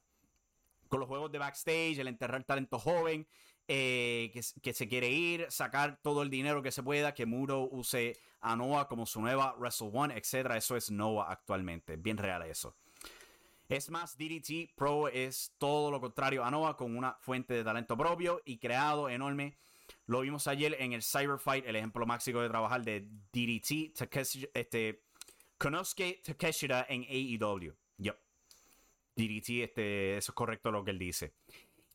Con los juegos de backstage, el enterrar talento joven, eh, que, se quiere ir, sacar todo el dinero que se pueda, que Muro use a Noah como su nueva Wrestle One, etc. Eso es Noah actualmente. Bien real eso. Es más, DDT Pro es todo lo contrario a Noah, con una fuente de talento propio y creado enorme lo vimos ayer en el Cyberfight, el ejemplo máximo de trabajar de DDT, Takeshi, este, Konosuke Takeshita en AEW. Yep. DDT, este, eso es correcto lo que él dice.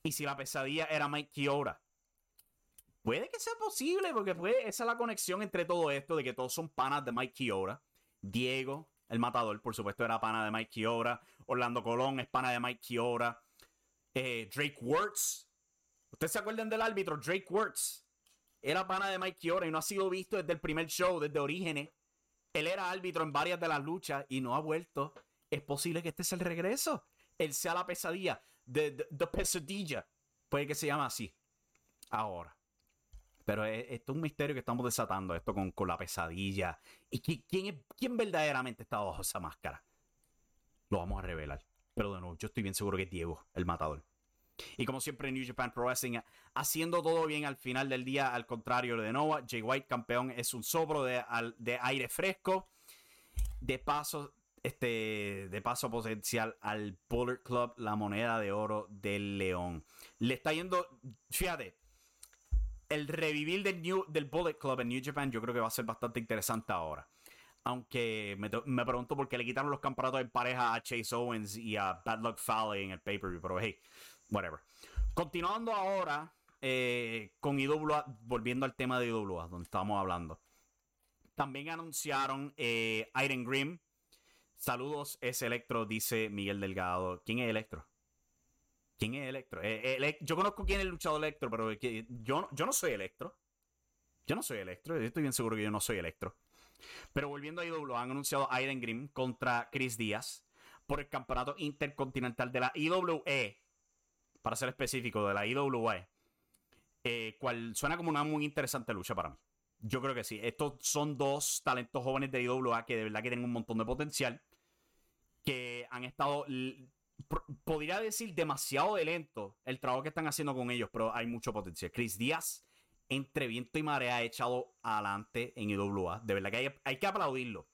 Y si la pesadilla era Mike Kiora, puede que sea posible, porque esa es la conexión entre todo esto, de que todos son panas de Mike Kiora. Diego, el matador, por supuesto, era pana de Mike Kiora. Orlando Colón es pana de Mike Kiora. Eh, Drake Wirtz. ¿Ustedes se acuerdan del árbitro Drake Wirtz? era pana de Mike Chiora y no ha sido visto desde el primer show, desde Orígenes. Él era árbitro en varias de las luchas y no ha vuelto. Es posible que este sea el regreso. Él sea la pesadilla. The, pesadilla. Puede que se llame así. Ahora. Pero esto es un misterio que estamos desatando, esto con, con la pesadilla. ¿Y quién, quién verdaderamente está bajo esa máscara? Lo vamos a revelar. Pero de nuevo, yo estoy bien seguro que es Diego, el matador. Y como siempre, New Japan Pro Wrestling haciendo todo bien al final del día, al contrario de Noah. Jay White, campeón, es un sopro de, de aire fresco. De paso, este, de paso potencial al Bullet Club, la moneda de oro del León. Le está yendo, fíjate, el revivir del, New, del Bullet Club en New Japan yo creo que va a ser bastante interesante ahora. Aunque me, me pregunto por qué le quitaron los campeonatos en pareja a Chase Owens y a Bad Luck Fale en el pay-per-view. Pero hey, whatever. Continuando ahora eh, con IWA, volviendo al tema de IWA, donde estábamos hablando. También anunciaron eh, Iron Grimm. Saludos, es Electro, dice Miguel Delgado. ¿Quién es Electro? ¿Quién es Electro? Eh, yo conozco quién es el Electro, pero yo, yo no soy Electro. Yo no soy Electro, estoy bien seguro que yo no soy Electro. Pero volviendo a IWA, han anunciado Iron Grimm contra Chris Díaz por el campeonato intercontinental de la IWE para ser específico, de la IWA, eh, cual suena como una muy interesante lucha para mí. Yo creo que sí. Estos son dos talentos jóvenes de IWA que de verdad que tienen un montón de potencial. Que han estado, podría decir, demasiado de lento el trabajo que están haciendo con ellos, pero hay mucho potencial. Chris Díaz, entre viento y marea, ha echado adelante en IWA. De verdad que hay, que aplaudirlo.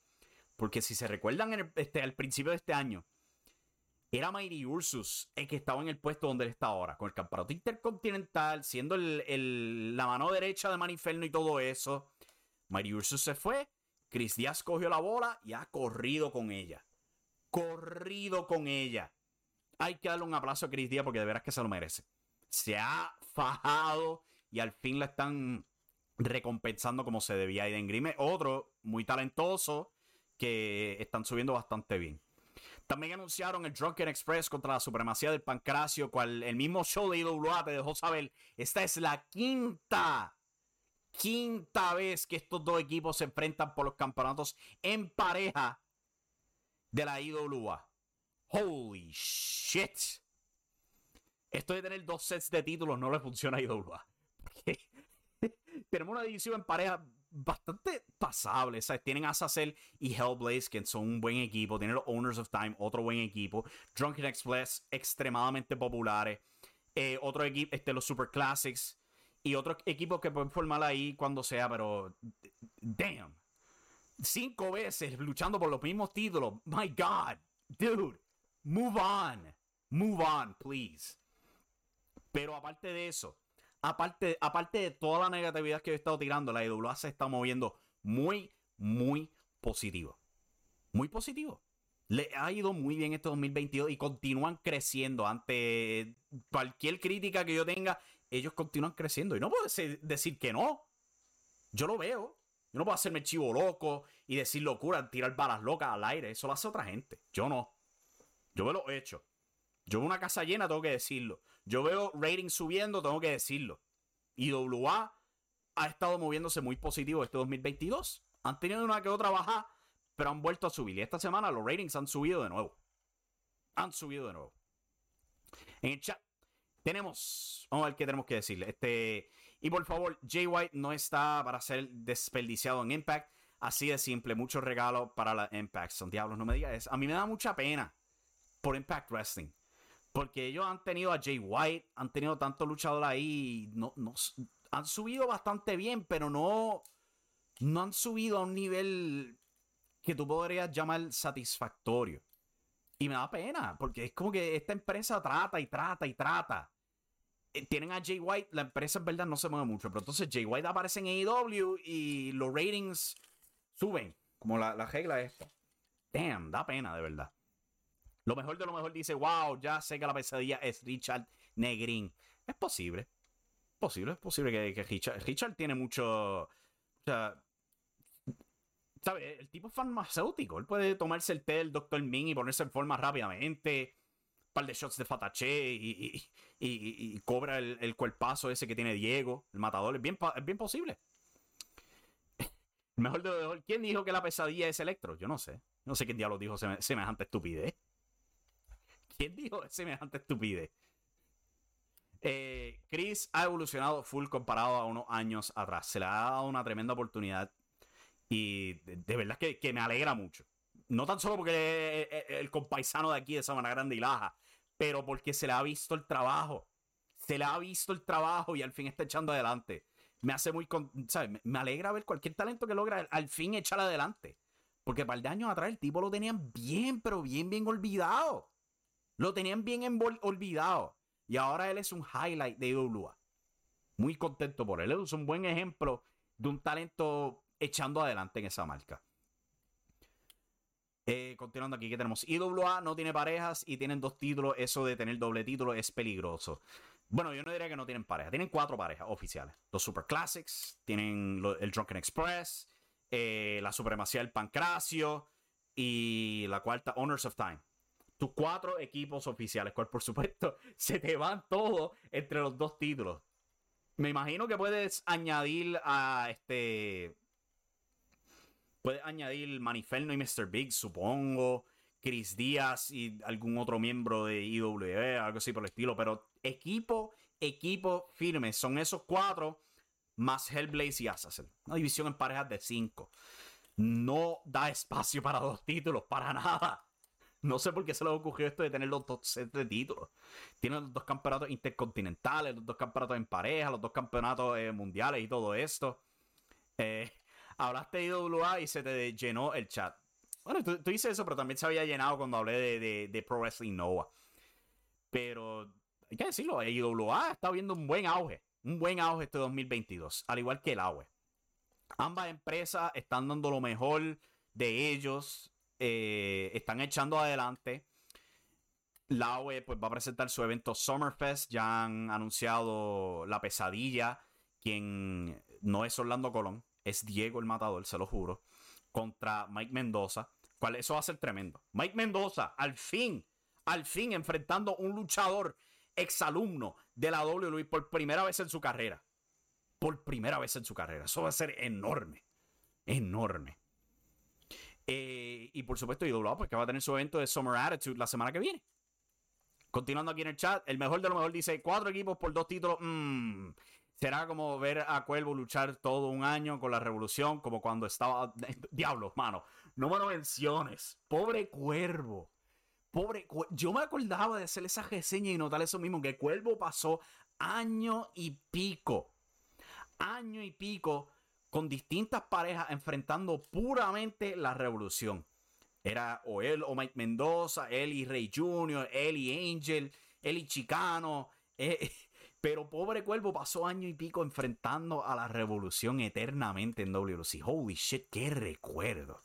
Porque si se recuerdan este, al principio de este año, era Mighty Ursus el que estaba en el puesto donde él está ahora, con el campeonato intercontinental, siendo la mano derecha de Maniferno y todo eso. Mighty Ursus se fue, Chris Díaz cogió la bola y ha corrido con ella. Corrido con ella. Hay que darle un aplauso a Chris Díaz porque de veras que se lo merece. Se ha fajado y al fin la están recompensando como se debía Aiden Grime. Otro muy talentoso que están subiendo bastante bien. También anunciaron el Drunken Express contra la supremacía del pancracio, cual el mismo show de IWA te dejó saber. Esta es la quinta, quinta vez que estos dos equipos se enfrentan por los campeonatos en pareja de la IWA. Holy shit. Esto de tener dos sets de títulos no le funciona a IWA. tenemos una división en pareja bastante pasable. ¿sabes? Tienen a Sassel y Hellblaze, que son un buen equipo. Tienen los Owners of Time, otro buen equipo. Drunken Express, extremadamente populares. Eh, otro equipo, este, los Super Classics. Y otros equipos que pueden formar ahí cuando sea, pero. Damn. Cinco veces luchando por los mismos títulos. My God. Dude. Move on. Move on, please. Pero aparte de eso, aparte, aparte de toda la negatividad que he estado tirando, la IWA se está moviendo muy, muy positivo. Muy positivo. Le ha ido muy bien este 2022 y continúan creciendo. Ante cualquier crítica que yo tenga, ellos continúan creciendo. Y no puedo decir que no. Yo lo veo. Yo no puedo hacerme chivo loco y decir locura, tirar balas locas al aire. Eso lo hace otra gente. Yo no. Yo me lo he hecho. Yo veo una casa llena, tengo que decirlo. Yo veo ratings subiendo, tengo que decirlo. Y WA ha estado moviéndose muy positivo este 2022. Han tenido una que otra baja, pero han vuelto a subir. Y esta semana los ratings han subido de nuevo. Han subido de nuevo. En el chat tenemos, vamos a ver qué tenemos que decirle. Este, y por favor, Jay White no está para ser desperdiciado en Impact. Así de simple, muchos regalos para la Impact. Son diablos, no me digas eso. A mí me da mucha pena por Impact Wrestling. Porque ellos han tenido a Jay White, han tenido tanto luchador ahí, no, no, han subido bastante bien, pero no, no han subido a un nivel que tú podrías llamar satisfactorio. Y me da pena, porque es como que esta empresa trata y trata y trata. Eh, tienen a Jay White, la empresa en verdad no se mueve mucho, pero entonces Jay White aparece en AEW y los ratings suben, como la, la regla esta. Damn, da pena de verdad. Lo mejor de lo mejor dice, wow, ya sé que la pesadilla es Richard Negrin. Es posible. Posible, es posible que, Richard, Richard tiene mucho... O sea, ¿sabe? El tipo es farmacéutico. Él puede tomarse el té del Dr. Ming y ponerse en forma rápidamente. Un par de shots de Fatache y, y, cobra el, el, cuerpazo ese que tiene Diego, el matador. Es bien, es bien posible. mejor de lo mejor. ¿Quién dijo que la pesadilla es Electro? Yo no sé. No sé quién diablo dijo semejante estupidez. ¿Quién dijo semejante estupidez? Eh, Chris ha evolucionado full comparado a unos años atrás. Se le ha dado una tremenda oportunidad. Y de, verdad que, me alegra mucho. No tan solo porque es el compaisano de aquí de Sabana Grande y Laja, pero porque se le ha visto el trabajo. Se le ha visto el trabajo y al fin está echando adelante. Me hace muy. ¿sabes? Me alegra ver cualquier talento que logra al fin echar adelante. Porque para el de años atrás el tipo lo tenían bien, pero bien, bien olvidado. Lo tenían bien olvidado. Y ahora él es un highlight de IWA. Muy contento por él. Es un buen ejemplo de un talento echando adelante en esa marca. Eh, continuando aquí, que tenemos? IWA no tiene parejas y tienen dos títulos. Eso de tener doble título es peligroso. Bueno, yo no diría que no tienen parejas. Tienen cuatro parejas oficiales. Los Super Classics, tienen el Drunken Express, eh, la Supremacía del Pancracio y la cuarta, Honors of Time tus cuatro equipos oficiales, cual por supuesto se te van todos entre los dos títulos. Me imagino que puedes añadir a este. Puedes añadir Maniferno y Mr. Big, supongo. Chris Díaz y algún otro miembro de IWE, algo así por el estilo. Pero equipo, equipo firme. Son esos cuatro más Hellblaze y Assassin. Una división en parejas de cinco. No da espacio para dos títulos, para nada. No sé por qué se le ocurrió esto de tener los dos sets de títulos. Tienen los dos campeonatos intercontinentales, los dos campeonatos en pareja, los dos campeonatos eh, mundiales y todo esto. Eh, hablaste de IWA y se te llenó el chat. Bueno, tú, dices eso, pero también se había llenado cuando hablé de, de, Pro Wrestling Nova. Pero hay que decirlo, IWA está viendo un buen auge. Un buen auge este 2022, al igual que el auge. Ambas empresas están dando lo mejor de ellos eh, están echando adelante. La OE pues, va a presentar su evento Summerfest. Ya han anunciado La Pesadilla, quien no es Orlando Colón, es Diego el Matador, se lo juro, contra Mike Mendoza. ¿Cuál, eso va a ser tremendo. Mike Mendoza, al fin, al fin enfrentando un luchador exalumno de la WWE por primera vez en su carrera. Por primera vez en su carrera. Eso va a ser enorme. Enorme. Eh, y por supuesto, IWA, porque va a tener su evento de Summer Attitude la semana que viene. Continuando aquí en el chat, el mejor de lo mejor dice: cuatro equipos por dos títulos. Mmm, será como ver a Cuervo luchar todo un año con la revolución, como cuando estaba. Diablos, mano. No me lo menciones. Pobre Cuervo. Pobre. Yo me acordaba de hacer esa reseña y notar eso mismo: que Cuervo pasó año y pico. Año y pico con distintas parejas enfrentando puramente la revolución. Era o él o Mike Mendoza, él y Rey Jr., él y Angel, él y Chicano. Eh, pero pobre cuervo pasó año y pico enfrentando a la revolución eternamente en WC. Holy shit, qué recuerdo.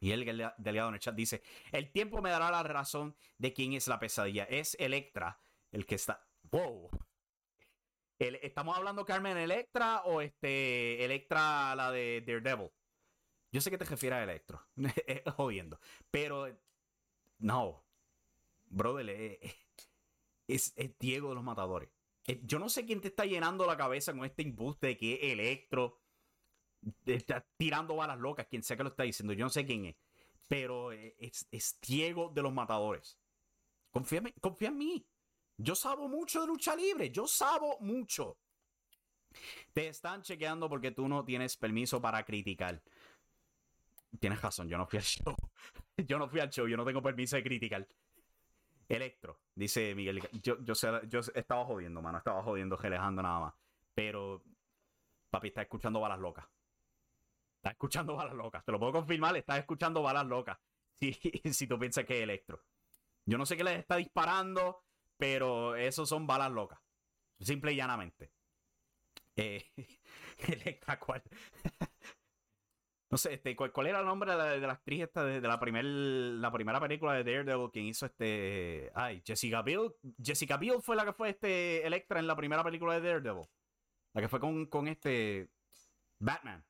Y el delegado en el chat dice: El tiempo me dará la razón de quién es la pesadilla. Es Electra el que está. Wow. ¿Estamos hablando Carmen Electra o este Electra la de Daredevil? Yo sé que te refieres a Electro, jodiendo, pero no, brother, eh, eh, es, es, Diego de los Matadores. Eh, yo no sé quién te está llenando la cabeza con este embuste de que Electro está tirando balas locas, quien sea que lo está diciendo, yo no sé quién es, pero es, es Diego de los Matadores. Confía, confía en mí. Yo sabo mucho de lucha libre, yo sabo mucho. Te están chequeando porque tú no tienes permiso para criticar. Tienes razón, yo no fui al show. yo no fui al show, yo no tengo permiso de criticar. Electro, dice Miguel. Yo, yo, yo estaba jodiendo, mano. Estaba jodiendo, gelejando nada más. Pero, papi, está escuchando balas locas. Está escuchando balas locas. Te lo puedo confirmar, estás escuchando balas locas. Si, si tú piensas que es Electro. Yo no sé qué les está disparando. Pero eso son balas locas. Simple y llanamente. Eh, Electra, ¿cuál? no sé, este, ¿cuál, era el nombre de la, actriz esta de, la, primer, la primera película de Daredevil? Quien hizo este. Ay, Jessica Biel. Jessica Biel fue la que fue este Electra en la primera película de Daredevil. La que fue con, con este. Batman.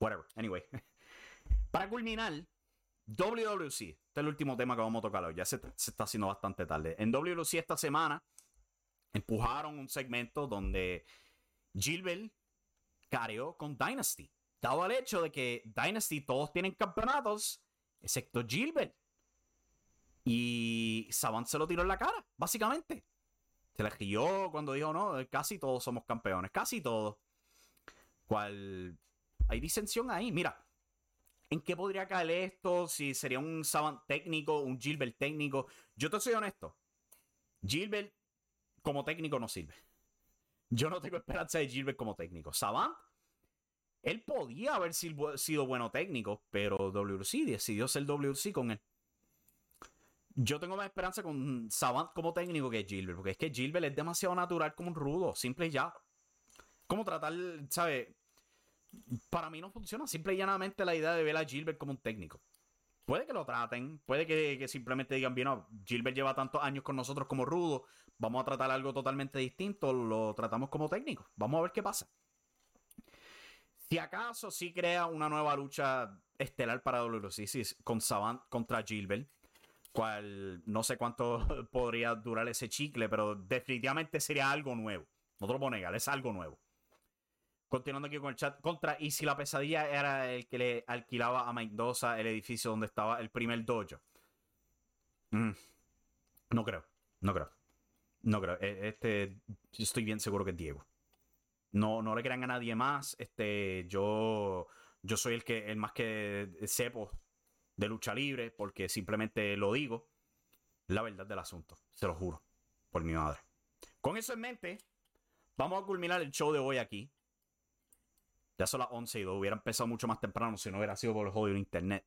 Whatever. Anyway. Para culminar, WWC, este es el último tema que vamos a tocar hoy, ya se, está haciendo bastante tarde. En WWC esta semana empujaron un segmento donde Gilbert careó con Dynasty, dado al hecho de que Dynasty todos tienen campeonatos, excepto Gilbert. Y Savant se lo tiró en la cara, básicamente. Se le rió cuando dijo, no, casi todos somos campeones, casi todos. Cual hay disensión ahí. Mira, ¿En qué podría caer esto? Si sería un Savant técnico, un Gilbert técnico. Yo te soy honesto. Gilbert como técnico no sirve. Yo no tengo esperanza de Gilbert como técnico. Savant, él podía haber sido bueno técnico, pero WC decidió ser WC con él. Yo tengo más esperanza con Savant como técnico que Gilbert, porque es que Gilbert es demasiado natural como un rudo, simple y ya. Como tratar, ¿sabes? Para mí no funciona. Simple y llanamente la idea de ver a Gilbert como un técnico. Puede que lo traten, puede que, simplemente digan, bien, no, Gilbert lleva tantos años con nosotros como rudo, vamos a tratar algo totalmente distinto, lo tratamos como técnico. Vamos a ver qué pasa. Si acaso sí crea una nueva lucha estelar para WCC con Savant contra Gilbert, cual no sé cuánto podría durar ese chicle, pero definitivamente sería algo nuevo. No te lo puedo negar, es algo nuevo. Continuando aquí con el chat. Contra, y si la pesadilla era el que le alquilaba a Mendoza el edificio donde estaba el primer dojo. Mm, no creo. No creo. No creo. E, este, estoy bien seguro que es Diego. No, no le crean a nadie más. Este, yo, yo soy el que, el más que sepo de lucha libre, porque simplemente lo digo. La verdad del asunto. Se lo juro. Por mi madre. Con eso en mente, vamos a culminar el show de hoy aquí. Ya son las 11 y 2. Hubiera empezado mucho más temprano si no hubiera sido por el jodido internet.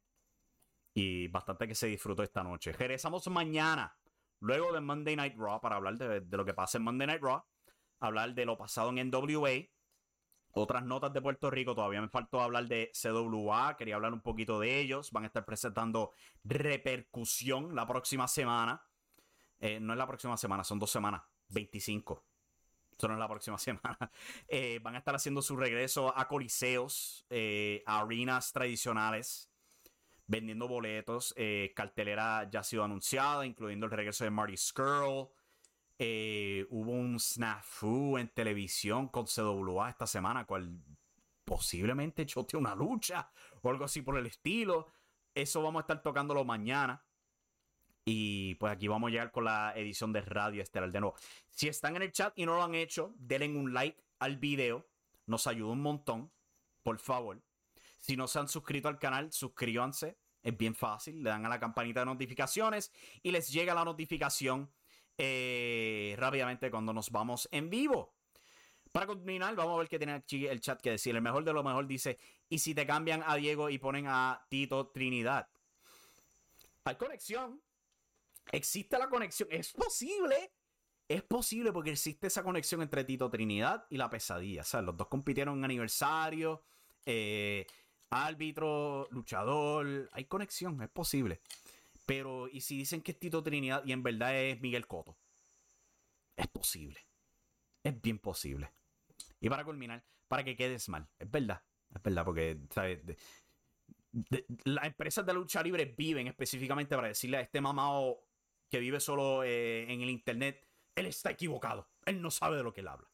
Y bastante que se disfrutó esta noche. Regresamos mañana, luego de Monday Night Raw, para hablar de, lo que pasa en Monday Night Raw. Hablar de lo pasado en NWA. Otras notas de Puerto Rico. Todavía me faltó hablar de CWA. Quería hablar un poquito de ellos. Van a estar presentando repercusión la próxima semana. Eh, no es la próxima semana, son dos semanas. 25. Esto no es la próxima semana. Eh, van a estar haciendo su regreso a coliseos, eh, a arenas tradicionales, vendiendo boletos. Eh, cartelera ya ha sido anunciada, incluyendo el regreso de Marty Skrull. hubo un snafu en televisión con CWA esta semana, cual posiblemente choteó una lucha o algo así por el estilo. Eso vamos a estar tocándolo mañana. Y pues aquí vamos a llegar con la edición de Radio Estelar de nuevo. Si están en el chat y no lo han hecho, denle un like al video. Nos ayuda un montón. Por favor. Si no se han suscrito al canal, suscríbanse. Es bien fácil. Le dan a la campanita de notificaciones y les llega la notificación eh, rápidamente cuando nos vamos en vivo. Para culminar, vamos a ver qué tiene aquí el chat que decir. El mejor de lo mejor dice: ¿Y si te cambian a Diego y ponen a Tito Trinidad? Hay conexión existe la conexión. Es posible. Es posible porque existe esa conexión entre Tito Trinidad y la pesadilla. O sea, los dos compitieron en aniversario. Eh, árbitro, luchador. Hay conexión, es posible. Pero, ¿y si dicen que es Tito Trinidad y en verdad es Miguel Coto? Es posible. Es bien posible. Y para culminar, para que quedes mal. Es verdad. Es verdad, porque, ¿sabes? las empresas de lucha libre viven específicamente para decirle a este mamado que vive solo eh, en el internet, él está equivocado. Él no sabe de lo que él habla.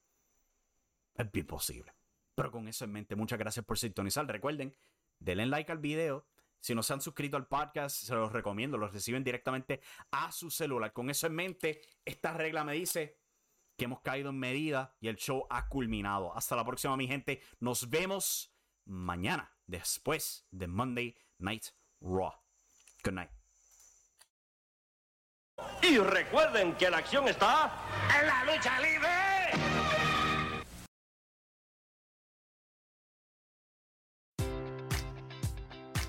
Es bien posible. Pero con eso en mente, muchas gracias por sintonizar. Recuerden, denle like al video. Si no se han suscrito al podcast, se los recomiendo. Los reciben directamente a su celular. Con eso en mente, esta regla me dice que hemos caído en medida y el show ha culminado. Hasta la próxima, mi gente. Nos vemos mañana, después de Monday Night Raw. Good night. Y recuerden que la acción está en la lucha libre.